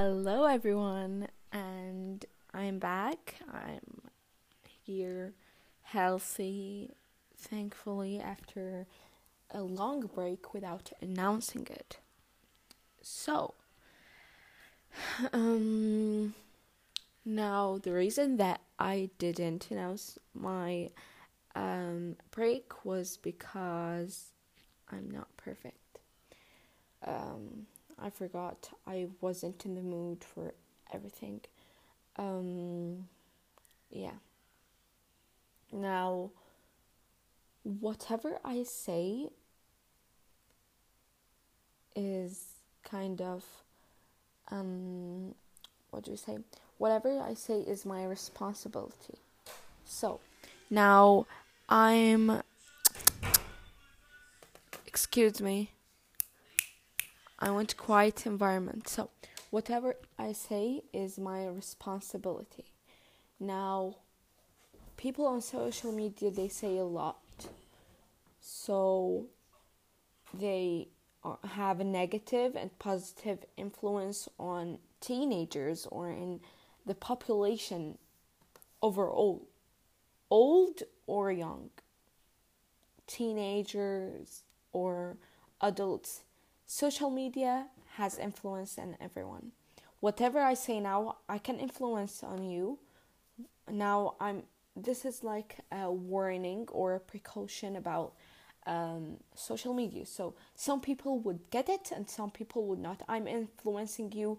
Hello, everyone, and I'm back. I'm here, healthy, thankfully, after a long break without announcing it. So, um, now the reason that I didn't announce my um, break was because I'm not perfect. Um, I forgot I wasn't in the mood for everything. Um, yeah. Now, whatever I say is kind of, um, what do you say? Whatever I say is my responsibility. So, now I'm. Excuse me. I want quiet environment. So whatever I say is my responsibility. Now, people on social media they say a lot, so they have a negative and positive influence on teenagers or in the population overall, old or young, teenagers or adults social media has influence on everyone. Whatever I say now, I can influence on you. Now I'm. This is like a warning or a precaution about um, social media. So some people would get it and some people would not. I'm influencing you,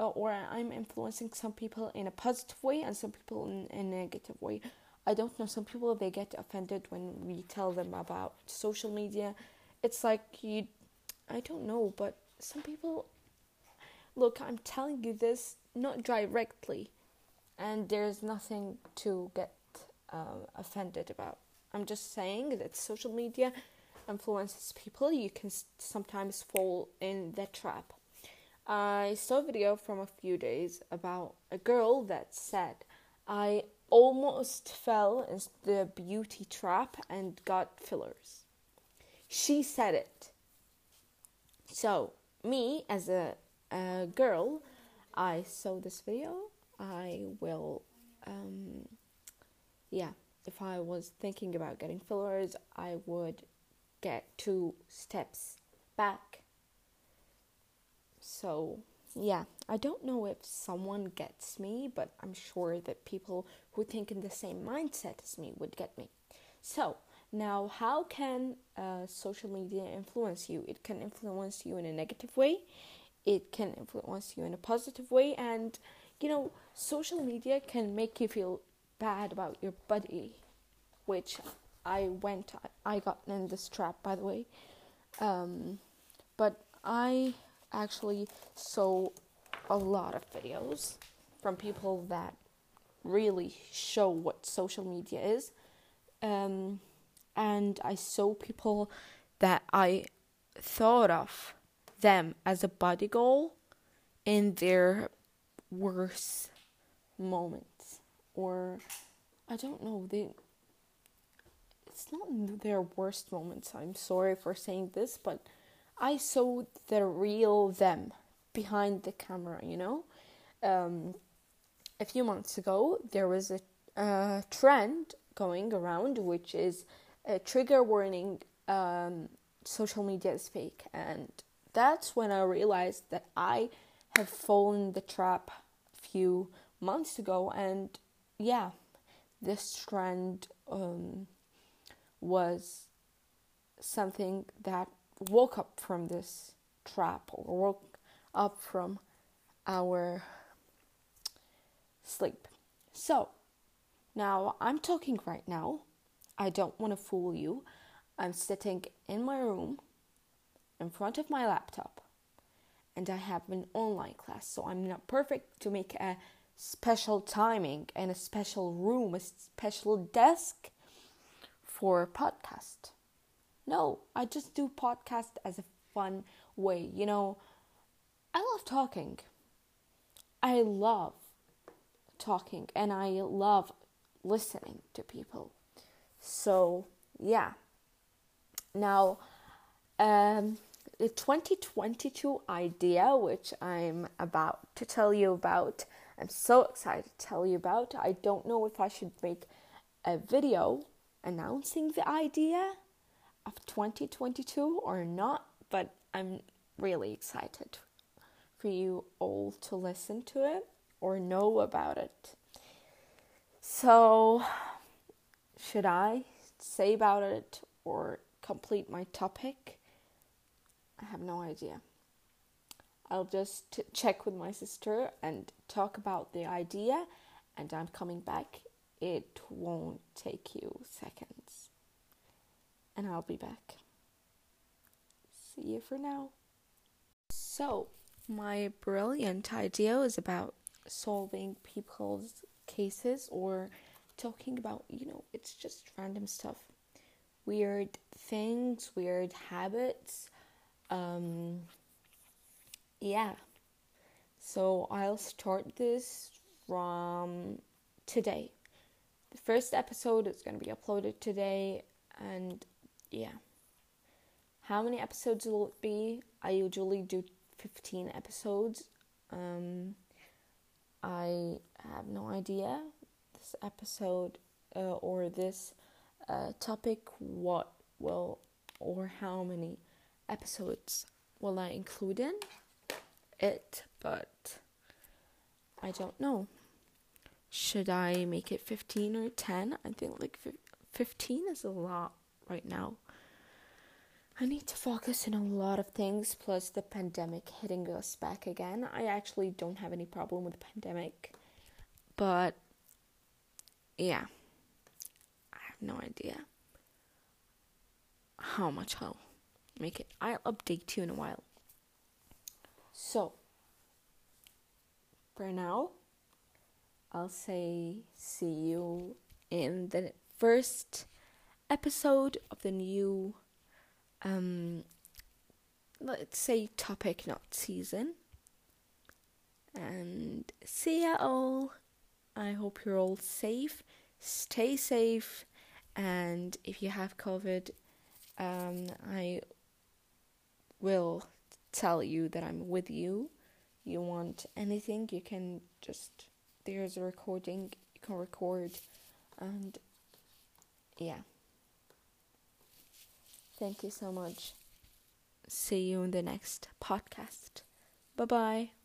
uh, or I'm influencing some people in a positive way and some people in, in a negative way. I don't know. Some people they get offended when we tell them about social media. It's like you I don't know, but some people look, I'm telling you this not directly, and there's nothing to get uh, offended about. I'm just saying that social media influences people. You can sometimes fall in that trap. I saw a video from a few days about a girl that said, I almost fell in the beauty trap and got fillers. She said it. So, me as a, a girl, I saw this video. I will, um, yeah, if I was thinking about getting fillers, I would get two steps back. So, yeah, I don't know if someone gets me, but I'm sure that people who think in the same mindset as me would get me. So, now, how can uh, social media influence you? It can influence you in a negative way, it can influence you in a positive way, and you know, social media can make you feel bad about your body, which I went, I got in this trap, by the way. Um, but I actually saw a lot of videos from people that really show what social media is. Um, and I saw people that I thought of them as a body goal in their worst moments. Or I don't know they it's not their worst moments I'm sorry for saying this but I saw the real them behind the camera you know? Um, a few months ago there was a, a trend going around which is a trigger warning um, social media is fake. And that's when i realized that i have fallen the trap a few months ago. And yeah this trend um, was something that woke up from this trap or woke up from our sleep. So now i'm talking right now I don't want to fool you. I'm sitting in my room in front of my laptop and I have an online class, so I'm not perfect to make a special timing and a special room, a special desk for a podcast. No, I just do podcast as a fun way. You know, I love talking. I love talking and I love listening to people. So, yeah. Now, um, the 2022 idea, which I'm about to tell you about. I'm so excited to tell you about. I don't know if I should make a video announcing the idea of 2022 or not, but I'm really excited for you all to listen to it or know about it. So, should I say about it or complete my topic? I have no idea. I'll just t- check with my sister and talk about the idea, and I'm coming back. It won't take you seconds. And I'll be back. See you for now. So, my brilliant idea is about solving people's cases or talking about, you know, it's just random stuff. Weird things, weird habits. Um, yeah. So I'll start this from today. The first episode is going to be uploaded today, and yeah. How many episodes will it be? I usually do 15 episodes. Um, I have no idea this episode uh, or this uh, topic what will or how many episodes will I include in it, but I don't know. Should I make it 15 or 10? I think like 15 is a lot right now. I need to focus on a lot of things, plus the pandemic hitting us back again. I actually don't have any problem with the pandemic, but yeah, I have no idea how much I'll make it. I'll update you in a while. So, for now, I'll say see you in the first episode of the new um, let's say topic, not season. And see ya all. I hope you're all safe. Stay safe. And if you have COVID, um, I will tell you that I'm with you. You want anything, you can just, there's a recording, you can record. And yeah. Thank you so much. See you in the next podcast. Bye bye.